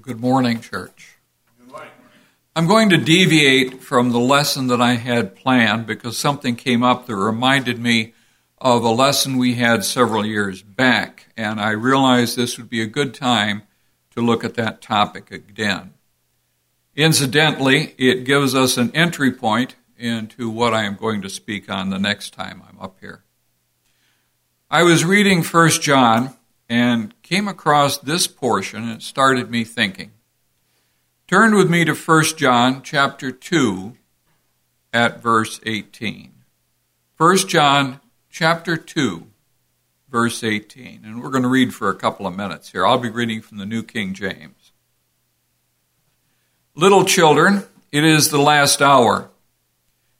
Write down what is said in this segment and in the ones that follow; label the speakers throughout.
Speaker 1: Well, good morning, church. I'm going to deviate from the lesson that I had planned because something came up that reminded me of a lesson we had several years back, and I realized this would be a good time to look at that topic again. Incidentally, it gives us an entry point into what I am going to speak on the next time I'm up here. I was reading 1 John and came across this portion and it started me thinking. Turn with me to 1 John chapter 2 at verse 18. 1 John chapter 2 verse 18. And we're going to read for a couple of minutes here. I'll be reading from the New King James. Little children, it is the last hour.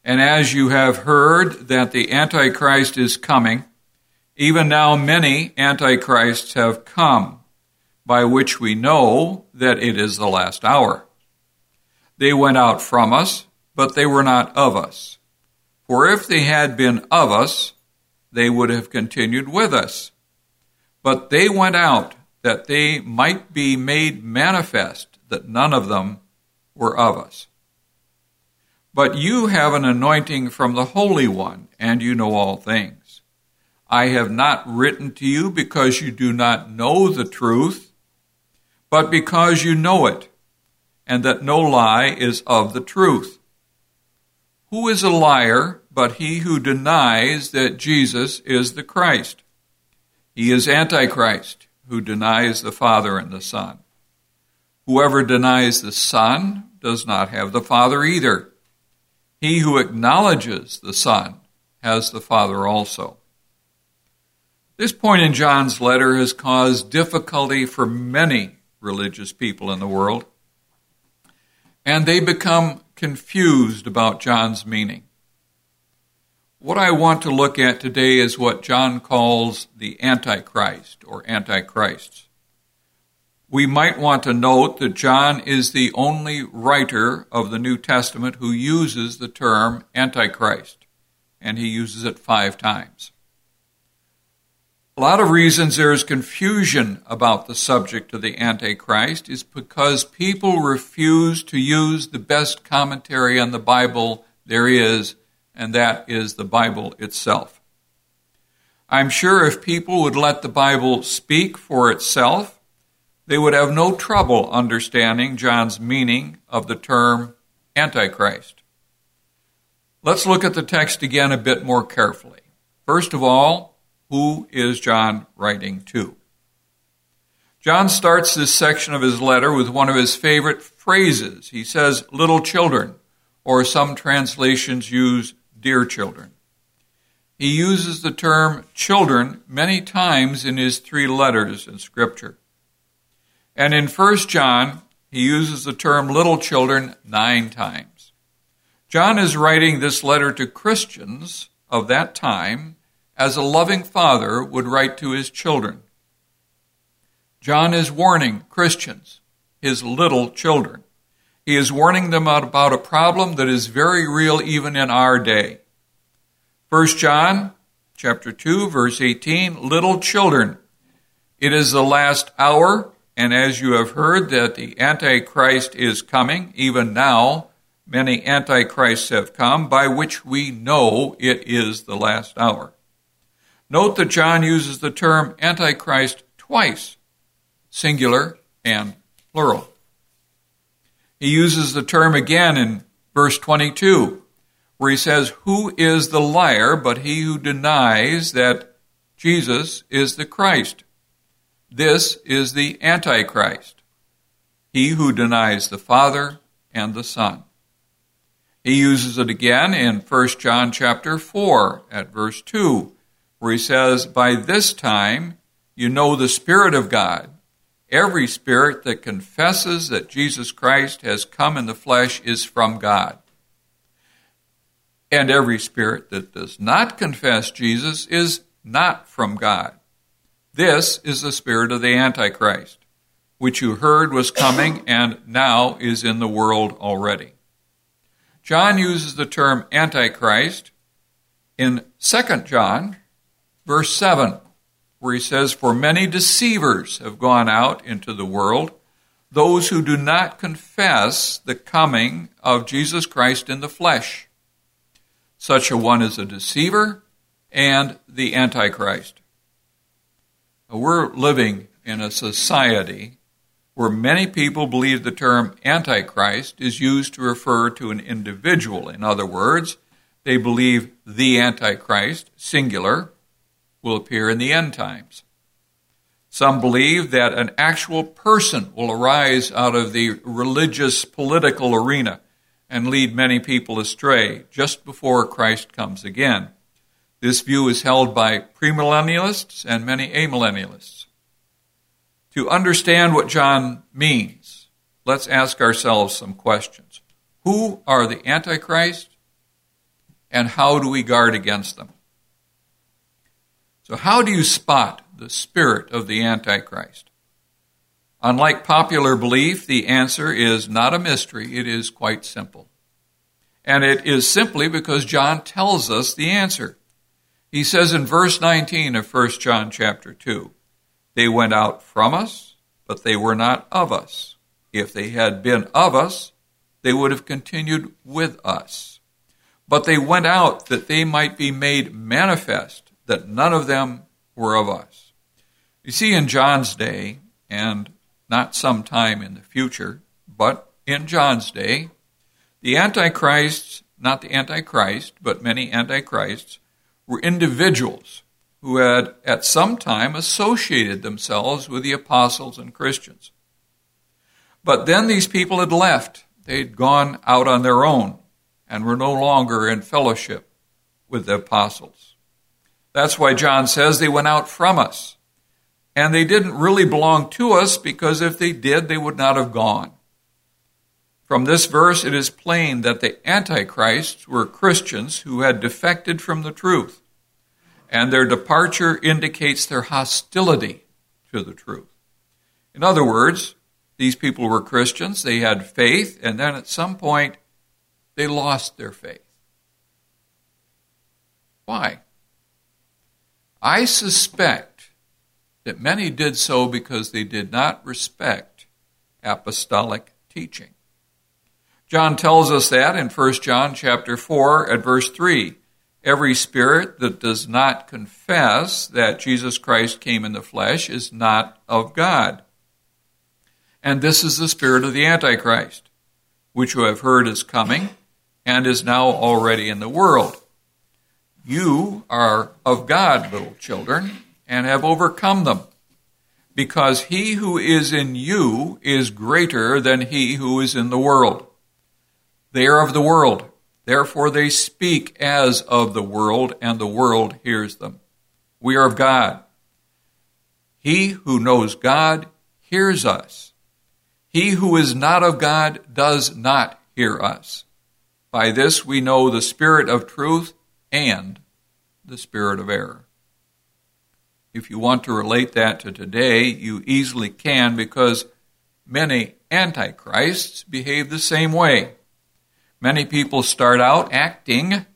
Speaker 1: And as you have heard that the Antichrist is coming, even now many Antichrists have come by which we know that it is the last hour. They went out from us, but they were not of us. For if they had been of us, they would have continued with us. But they went out that they might be made manifest that none of them were of us. But you have an anointing from the Holy One, and you know all things. I have not written to you because you do not know the truth but because you know it, and that no lie is of the truth. Who is a liar but he who denies that Jesus is the Christ? He is Antichrist, who denies the Father and the Son. Whoever denies the Son does not have the Father either. He who acknowledges the Son has the Father also. This point in John's letter has caused difficulty for many religious people in the world. And they become confused about John's meaning. What I want to look at today is what John calls the Antichrist or Antichrists. We might want to note that John is the only writer of the New Testament who uses the term Antichrist, and he uses it five times. A lot of reasons there is confusion about the subject of the Antichrist is because people refuse to use the best commentary on the Bible there is, and that is the Bible itself. I'm sure if people would let the Bible speak for itself, they would have no trouble understanding John's meaning of the term Antichrist. Let's look at the text again a bit more carefully. First of all, who is John writing to? John starts this section of his letter with one of his favorite phrases. He says, little children, or some translations use dear children. He uses the term children many times in his three letters in Scripture. And in 1 John, he uses the term little children nine times. John is writing this letter to Christians of that time as a loving father would write to his children. John is warning Christians, his little children. He is warning them about a problem that is very real even in our day. 1 John chapter 2 verse 18, little children, it is the last hour, and as you have heard that the Antichrist is coming, even now many Antichrists have come, by which we know it is the last hour. Note that John uses the term Antichrist twice, singular and plural. He uses the term again in verse 22, where he says, Who is the liar but he who denies that Jesus is the Christ? This is the Antichrist, he who denies the Father and the Son. He uses it again in 1 John chapter 4 at verse 2 where he says, By this time you know the Spirit of God. Every spirit that confesses that Jesus Christ has come in the flesh is from God. And every spirit that does not confess Jesus is not from God. This is the spirit of the Antichrist, which you heard was coming and now is in the world already. John uses the term Antichrist in 2 John verse 7, where he says, For many deceivers have gone out into the world, those who do not confess the coming of Jesus Christ in the flesh. Such a one is a deceiver and the Antichrist. We're living in a society where many people believe the term Antichrist is used to refer to an individual. In other words, they believe the Antichrist, singular, will appear in the end times. Some believe that an actual person will arise out of the religious political arena and lead many people astray just before Christ comes again. This view is held by premillennialists and many amillennialists. To understand what John means, let's ask ourselves some questions. Who are the Antichrist and how do we guard against them? So, how do you spot the spirit of the Antichrist? Unlike popular belief, the answer is not a mystery, it is quite simple. And it is simply because John tells us the answer. He says in verse 19 of 1 John chapter 2, they went out from us, but they were not of us. If they had been of us, they would have continued with us. But they went out that they might be made manifest that none of them were of us. You see, in John's day, and not some time in the future, but in John's day, the Antichrists, not the Antichrist, but many Antichrists, were individuals who had at some time associated themselves with the apostles and Christians. But then these people had left. They'd gone out on their own and were no longer in fellowship with the apostles. That's why John says they went out from us. And they didn't really belong to us because if they did, they would not have gone. From this verse, it is plain that the Antichrists were Christians who had defected from the truth and their departure indicates their hostility to the truth. In other words, these people were Christians, they had faith, and then at some point they lost their faith. Why? I suspect that many did so because they did not respect apostolic teaching. John tells us that in 1 John chapter 4 at verse 3. Every spirit that does not confess that Jesus Christ came in the flesh is not of God. And this is the spirit of the Antichrist, which you have heard is coming and is now already in the world. You are of God, little children, and have overcome them, because he who is in you is greater than he who is in the world. They are of the world Therefore they speak as of the world, and the world hears them. We are of God. He who knows God hears us. He who is not of God does not hear us. By this we know the spirit of truth and the spirit of error. If you want to relate that to today, you easily can because many antichrists behave the same way. Many people start out acting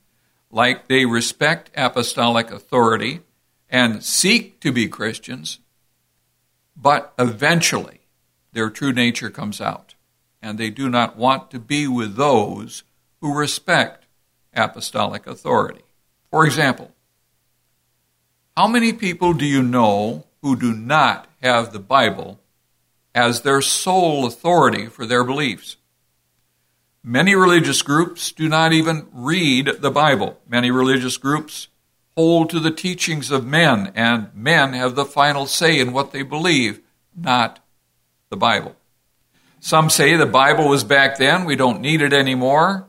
Speaker 1: like they respect apostolic authority and seek to be Christians, but eventually their true nature comes out, and they do not want to be with those who respect apostolic authority. For example, how many people do you know who do not have the Bible as their sole authority for their beliefs? Many religious groups do not even read the Bible. Many religious groups hold to the teachings of men, and men have the final say in what they believe, not the Bible. Some say the Bible was back then, we don't need it anymore.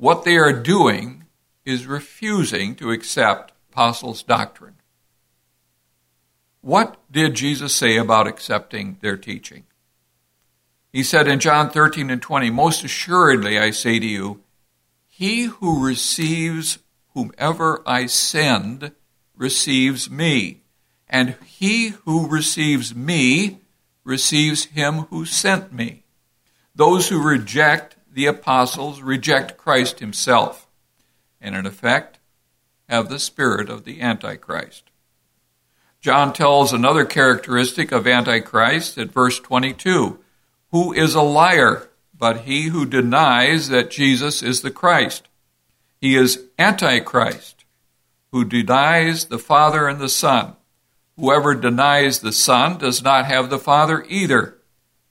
Speaker 1: What they are doing is refusing to accept apostles' doctrine. What did Jesus say about accepting their teaching? He said in John 13 and 20, Most assuredly I say to you, he who receives whomever I send receives me, and he who receives me receives him who sent me. Those who reject the apostles reject Christ himself, and in effect have the spirit of the Antichrist. John tells another characteristic of Antichrist at verse 22 Who is a liar but he who denies that Jesus is the Christ? He is Antichrist, who denies the Father and the Son. Whoever denies the Son does not have the Father either.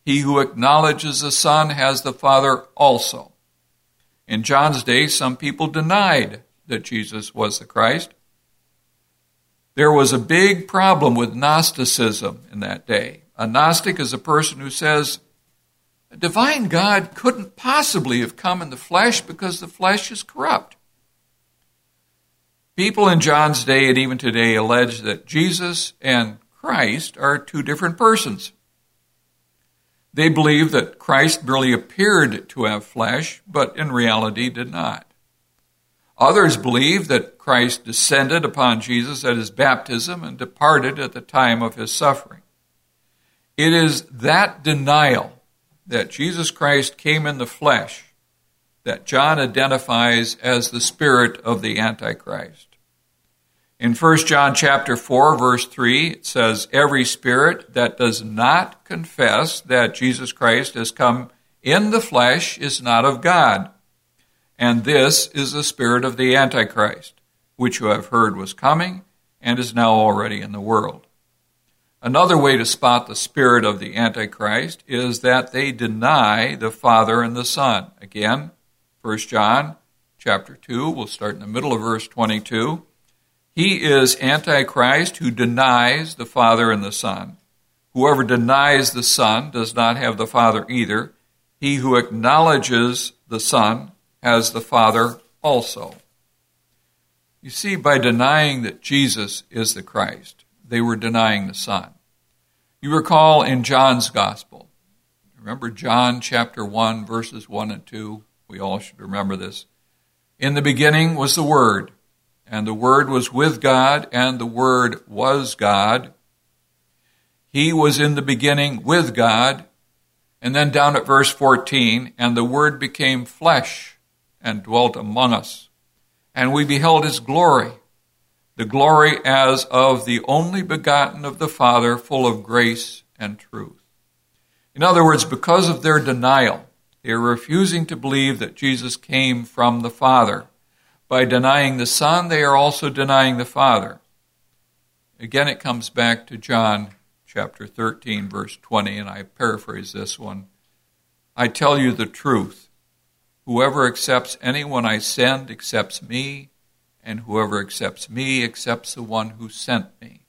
Speaker 1: He who acknowledges the Son has the Father also. In John's day, some people denied that Jesus was the Christ. There was a big problem with Gnosticism in that day. A Gnostic is a person who says, a divine God couldn't possibly have come in the flesh because the flesh is corrupt. People in John's day and even today allege that Jesus and Christ are two different persons. They believe that Christ merely appeared to have flesh, but in reality did not. Others believe that Christ descended upon Jesus at his baptism and departed at the time of his suffering. It is that denial that Jesus Christ came in the flesh that John identifies as the spirit of the Antichrist. In 1 John chapter 4 verse 3 it says every spirit that does not confess that Jesus Christ has come in the flesh is not of God. And this is the spirit of the antichrist which you have heard was coming and is now already in the world. Another way to spot the spirit of the antichrist is that they deny the Father and the Son. Again, 1 John chapter 2, we'll start in the middle of verse 22. He is Antichrist who denies the Father and the Son. Whoever denies the Son does not have the Father either. He who acknowledges the Son has the Father also. You see, by denying that Jesus is the Christ, they were denying the Son. You recall in John's Gospel, remember John chapter 1, verses 1 and 2? We all should remember this. In the beginning was the Word and the Word was with God, and the Word was God. He was in the beginning with God. And then down at verse 14, and the Word became flesh and dwelt among us. And we beheld his glory, the glory as of the only begotten of the Father, full of grace and truth. In other words, because of their denial, they are refusing to believe that Jesus came from the Father. By denying the Son, they are also denying the Father. Again, it comes back to John chapter 13, verse 20, and I paraphrase this one. I tell you the truth. Whoever accepts anyone I send accepts me, and whoever accepts me accepts the one who sent me.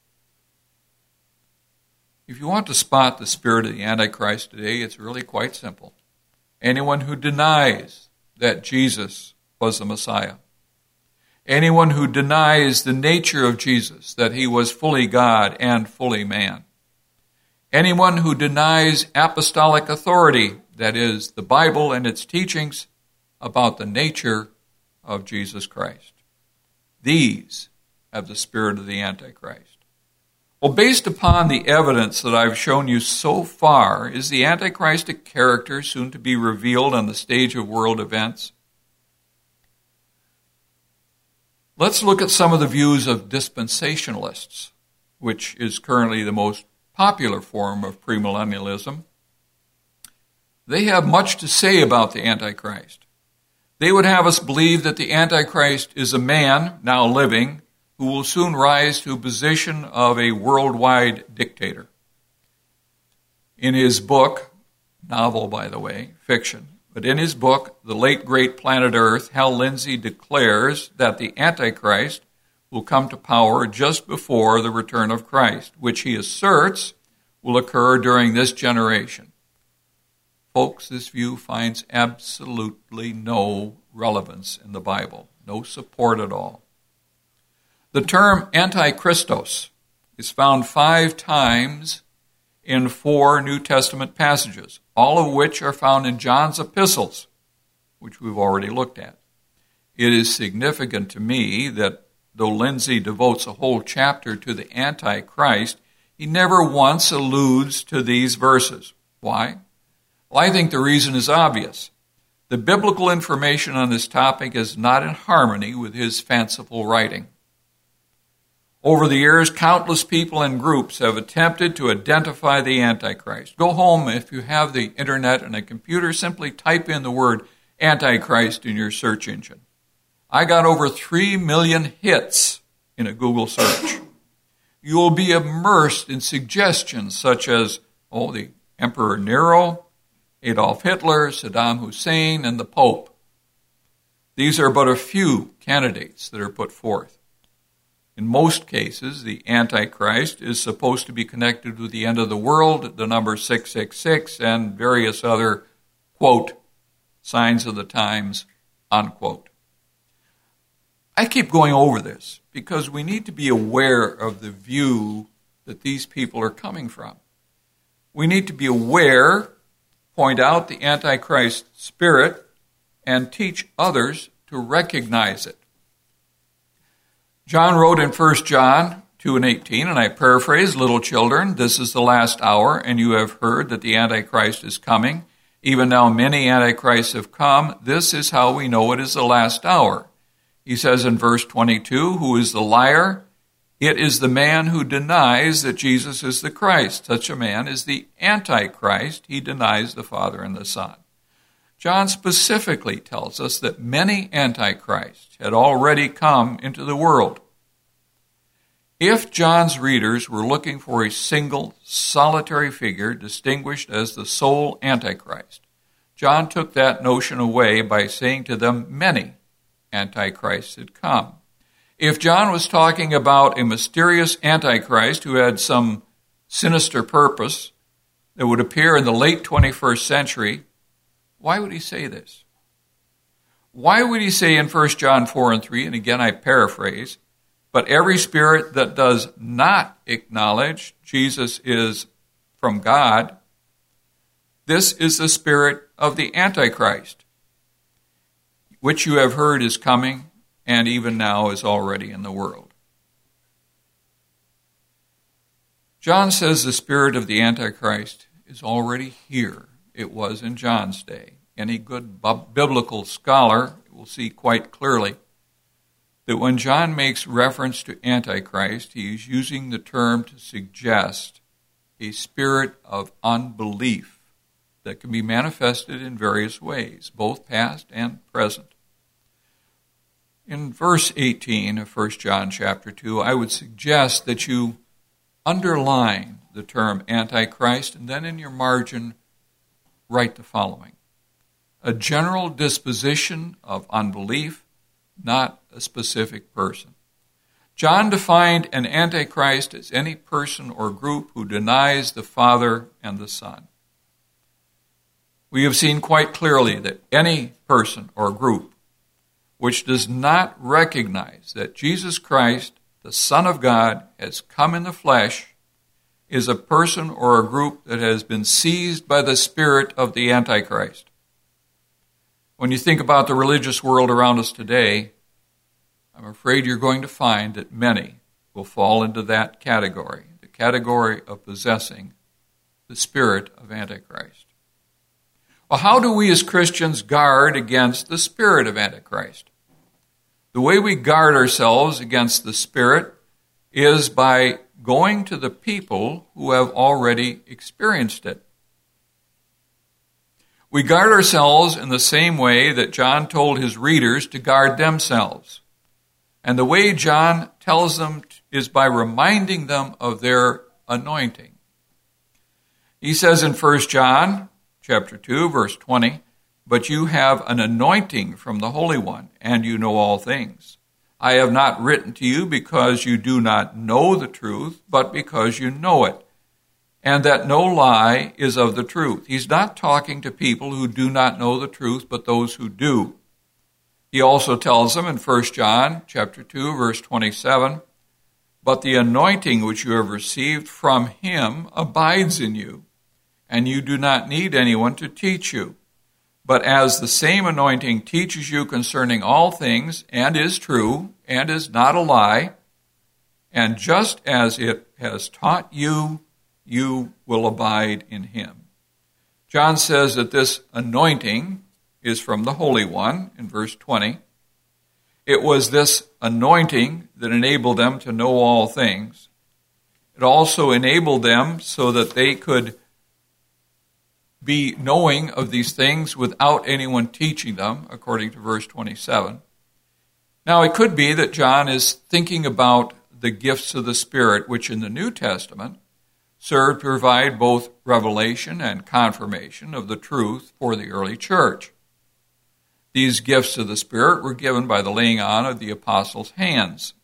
Speaker 1: If you want to spot the spirit of the Antichrist today, it's really quite simple. Anyone who denies that Jesus was the Messiah. Anyone who denies the nature of Jesus, that he was fully God and fully man. Anyone who denies apostolic authority, that is, the Bible and its teachings about the nature of Jesus Christ. These have the spirit of the Antichrist. Well, based upon the evidence that I've shown you so far, is the Antichristic character soon to be revealed on the stage of world events? Let's look at some of the views of dispensationalists, which is currently the most popular form of premillennialism. They have much to say about the Antichrist. They would have us believe that the Antichrist is a man now living who will soon rise to a position of a worldwide dictator. In his book, novel by the way, fiction, but in his book, The Late Great Planet Earth, Hal Lindsey declares that the Antichrist will come to power just before the return of Christ, which he asserts will occur during this generation. Folks, this view finds absolutely no relevance in the Bible, no support at all. The term Antichristos is found five times in four New Testament passages, all of which are found in John's epistles, which we've already looked at. It is significant to me that though Lindsey devotes a whole chapter to the Antichrist, he never once alludes to these verses. Why? Well, I think the reason is obvious. The biblical information on this topic is not in harmony with his fanciful writing. Over the years, countless people and groups have attempted to identify the Antichrist. Go home if you have the internet and a computer, simply type in the word Antichrist in your search engine. I got over 3 million hits in a Google search. You will be immersed in suggestions such as, oh, the Emperor Nero, Adolf Hitler, Saddam Hussein, and the Pope. These are but a few candidates that are put forth. In most cases, the Antichrist is supposed to be connected with the end of the world, the number 666, and various other, quote, signs of the times, unquote. I keep going over this because we need to be aware of the view that these people are coming from. We need to be aware, point out the Antichrist spirit, and teach others to recognize it. John wrote in 1 John 2 and 18, and I paraphrase, Little children, this is the last hour, and you have heard that the Antichrist is coming. Even now, many Antichrists have come. This is how we know it is the last hour. He says in verse 22, Who is the liar? It is the man who denies that Jesus is the Christ. Such a man is the Antichrist. He denies the Father and the Son. John specifically tells us that many antichrists had already come into the world. If John's readers were looking for a single, solitary figure distinguished as the sole Antichrist, John took that notion away by saying to them many Antichrists had come. If John was talking about a mysterious Antichrist who had some sinister purpose that would appear in the late 21st century, why would he say this? Why would he say in 1 John 4 and 3, and again I paraphrase, but every spirit that does not acknowledge Jesus is from God, this is the spirit of the Antichrist, which you have heard is coming and even now is already in the world. John says the spirit of the Antichrist is already here it was in John's day. Any good biblical scholar will see quite clearly that when John makes reference to Antichrist, he is using the term to suggest a spirit of unbelief that can be manifested in various ways, both past and present. In verse 18 of 1 John chapter 2, I would suggest that you underline the term Antichrist and then in your margin write the following A general disposition of unbelief, not a specific person. John defined an antichrist as any person or group who denies the Father and the Son. We have seen quite clearly that any person or group which does not recognize that Jesus Christ, the Son of God, has come in the flesh is a person or a group that has been seized by the spirit of the Antichrist. When you think about the religious world around us today, I'm afraid you're going to find that many will fall into that category, the category of possessing the spirit of Antichrist. Well, how do we as Christians guard against the spirit of Antichrist? The way we guard ourselves against the spirit is by going to the people who have already experienced it. We guard ourselves in the same way that John told his readers to guard themselves. And the way John tells them is by reminding them of their anointing. He says in 1 John chapter 2 verse 20, "But you have an anointing from the Holy One, and you know all things." I have not written to you because you do not know the truth, but because you know it, and that no lie is of the truth. He's not talking to people who do not know the truth, but those who do. He also tells them in 1 John chapter 2 verse 27, "But the anointing which you have received from him abides in you, and you do not need anyone to teach you." But as the same anointing teaches you concerning all things, and is true, and is not a lie, and just as it has taught you, you will abide in him. John says that this anointing is from the Holy One in verse 20. It was this anointing that enabled them to know all things. It also enabled them so that they could be knowing of these things without anyone teaching them, according to verse 27. Now, it could be that John is thinking about the gifts of the Spirit, which in the New Testament serve to provide both revelation and confirmation of the truth for the early church. These gifts of the Spirit were given by the laying on of the apostles' hands.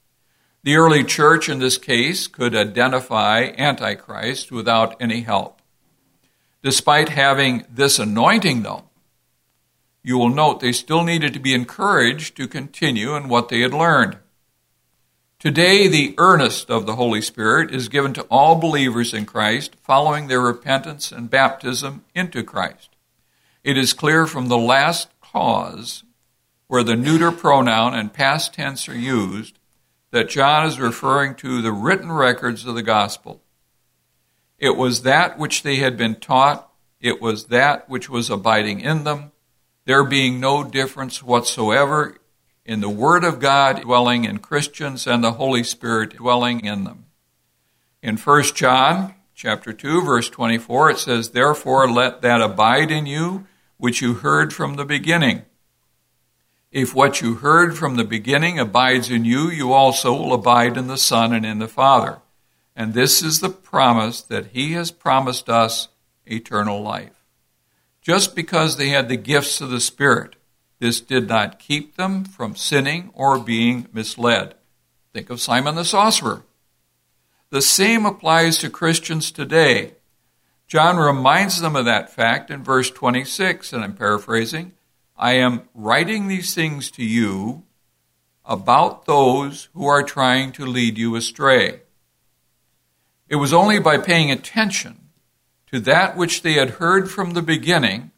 Speaker 1: The early church, in this case, could identify Antichrist without any help. Despite having this anointing, though, you will note they still needed to be encouraged to continue in what they had learned. Today, the earnest of the Holy Spirit is given to all believers in Christ following their repentance and baptism into Christ. It is clear from the last clause, where the neuter pronoun and past tense are used, that John is referring to the written records of the gospel. It was that which they had been taught, it was that which was abiding in them, there being no difference whatsoever in the Word of God dwelling in Christians and the Holy Spirit dwelling in them. In 1 John chapter 2 verse 24 it says therefore let that abide in you which you heard from the beginning. If what you heard from the beginning abides in you, you also will abide in the Son and in the Father. And this is the promise that He has promised us eternal life. Just because they had the gifts of the Spirit, this did not keep them from sinning or being misled. Think of Simon the sorcerer. The same applies to Christians today. John reminds them of that fact in verse 26, and I'm paraphrasing. I am writing these things to you about those who are trying to lead you astray. It was only by paying attention to that which they had heard from the beginning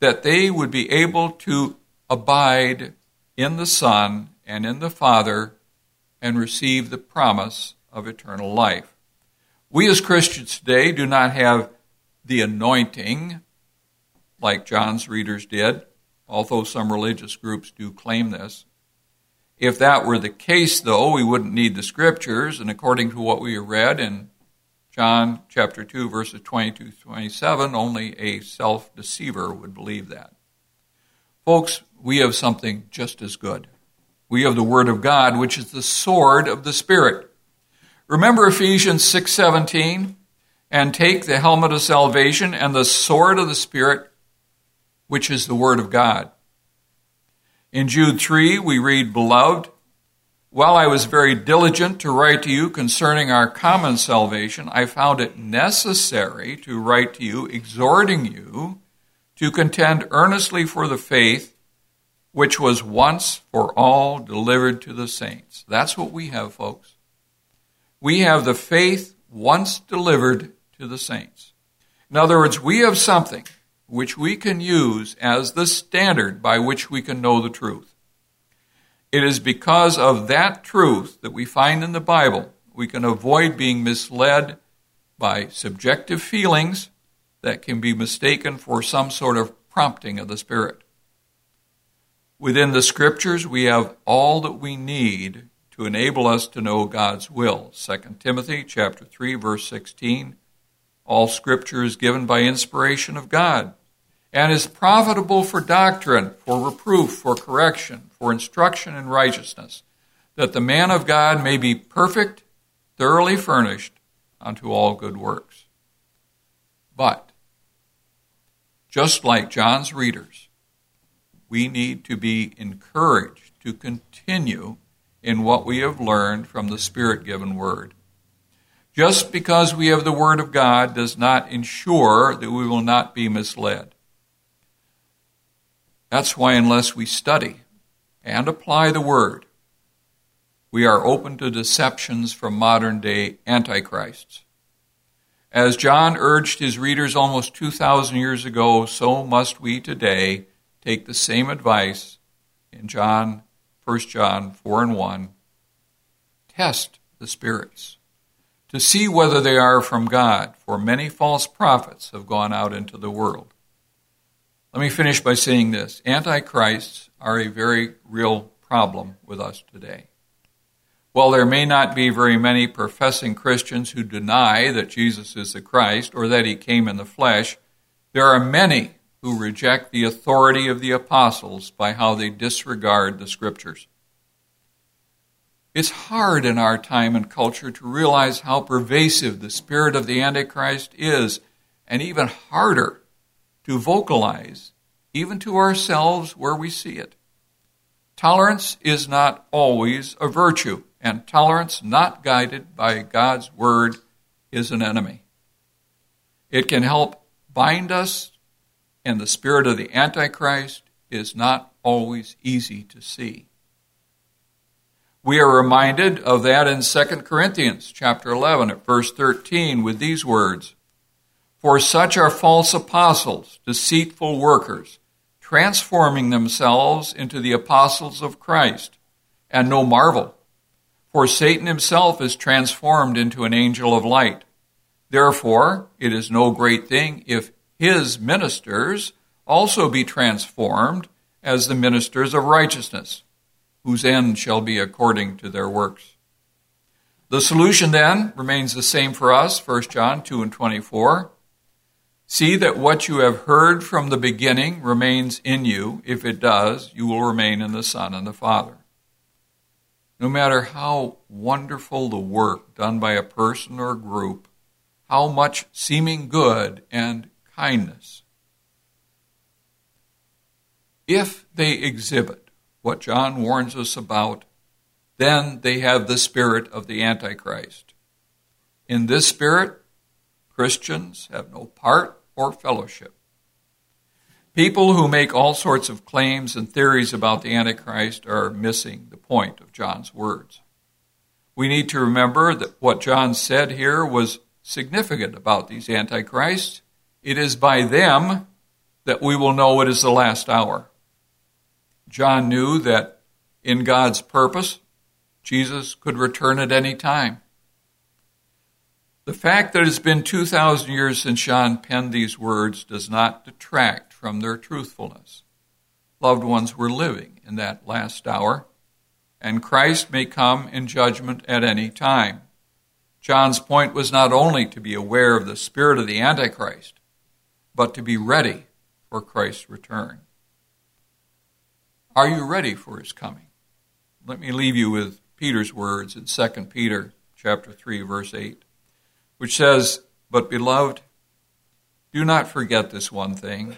Speaker 1: that they would be able to abide in the Son and in the Father and receive the promise of eternal life. We as Christians today do not have the anointing like John's readers did, although some religious groups do claim this. If that were the case, though, we wouldn't need the scriptures, and according to what we read in John chapter 2, verses 22 27, only a self deceiver would believe that. Folks, we have something just as good. We have the Word of God, which is the sword of the Spirit. Remember Ephesians 6:17 and take the helmet of salvation and the sword of the Spirit, which is the Word of God. In Jude 3, we read, Beloved, while I was very diligent to write to you concerning our common salvation, I found it necessary to write to you, exhorting you to contend earnestly for the faith which was once for all delivered to the saints. That's what we have, folks. We have the faith once delivered to the saints. In other words, we have something which we can use as the standard by which we can know the truth. It is because of that truth that we find in the Bible we can avoid being misled by subjective feelings that can be mistaken for some sort of prompting of the Spirit. Within the Scriptures, we have all that we need to enable us to know God's will. 2 Timothy chapter 3 verse 16 all scripture is given by inspiration of God and is profitable for doctrine, for reproof, for correction, for instruction in righteousness, that the man of God may be perfect, thoroughly furnished unto all good works. But, just like John's readers, we need to be encouraged to continue in what we have learned from the Spirit given Word. Just because we have the Word of God does not ensure that we will not be misled. That's why, unless we study and apply the Word, we are open to deceptions from modern day antichrists. As John urged his readers almost 2,000 years ago, so must we today take the same advice in John, 1 John 4 and 1. Test the spirits to see whether they are from God, for many false prophets have gone out into the world. Let me finish by saying this Antichrists are a very real problem with us today. While there may not be very many professing Christians who deny that Jesus is the Christ or that he came in the flesh, there are many who reject the authority of the apostles by how they disregard the scriptures. It's hard in our time and culture to realize how pervasive the spirit of the Antichrist is, and even harder to vocalize, even to ourselves where we see it. Tolerance is not always a virtue, and tolerance not guided by God's word is an enemy. It can help bind us, and the spirit of the Antichrist is not always easy to see. We are reminded of that in 2 Corinthians chapter 11 at verse 13 with these words, For such are false apostles, deceitful workers, transforming themselves into the apostles of Christ. And no marvel, for Satan himself is transformed into an angel of light. Therefore, it is no great thing if his ministers also be transformed as the ministers of righteousness whose end shall be according to their works. The solution then remains the same for us, 1 John 2 and 24. See that what you have heard from the beginning remains in you. If it does, you will remain in the Son and the Father. No matter how wonderful the work done by a person or group, how much seeming good and kindness, if they exhibit what John warns us about, then they have the spirit of the Antichrist. In this spirit, Christians have no part or fellowship. People who make all sorts of claims and theories about the Antichrist are missing the point of John's words. We need to remember that what John said here was significant about these Antichrists. It is by them that we will know it is the last hour. John knew that in God's purpose, Jesus could return at any time. The fact that it's been 2,000 years since John penned these words does not detract from their truthfulness. Loved ones were living in that last hour, and Christ may come in judgment at any time. John's point was not only to be aware of the spirit of the Antichrist, but to be ready for Christ's return. Are you ready for his coming? Let me leave you with Peter's words in 2 Peter chapter 3 verse 8, which says, "But beloved, do not forget this one thing,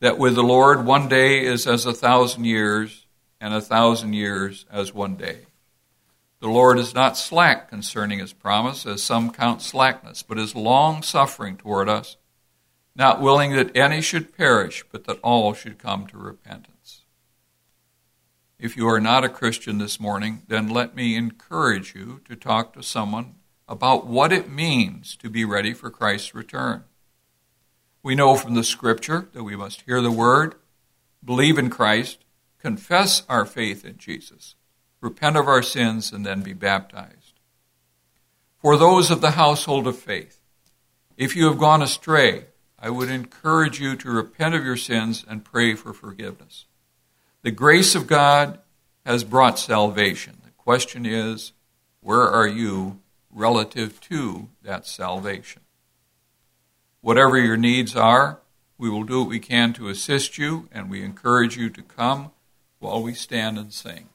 Speaker 1: that with the Lord one day is as a thousand years, and a thousand years as one day. The Lord is not slack concerning his promise, as some count slackness, but is long suffering toward us, not willing that any should perish, but that all should come to repentance. If you are not a Christian this morning, then let me encourage you to talk to someone about what it means to be ready for Christ's return. We know from the scripture that we must hear the word, believe in Christ, confess our faith in Jesus, repent of our sins, and then be baptized. For those of the household of faith, if you have gone astray, I would encourage you to repent of your sins and pray for forgiveness. The grace of God has brought salvation. The question is, where are you relative to that salvation? Whatever your needs are, we will do what we can to assist you, and we encourage you to come while we stand and sing.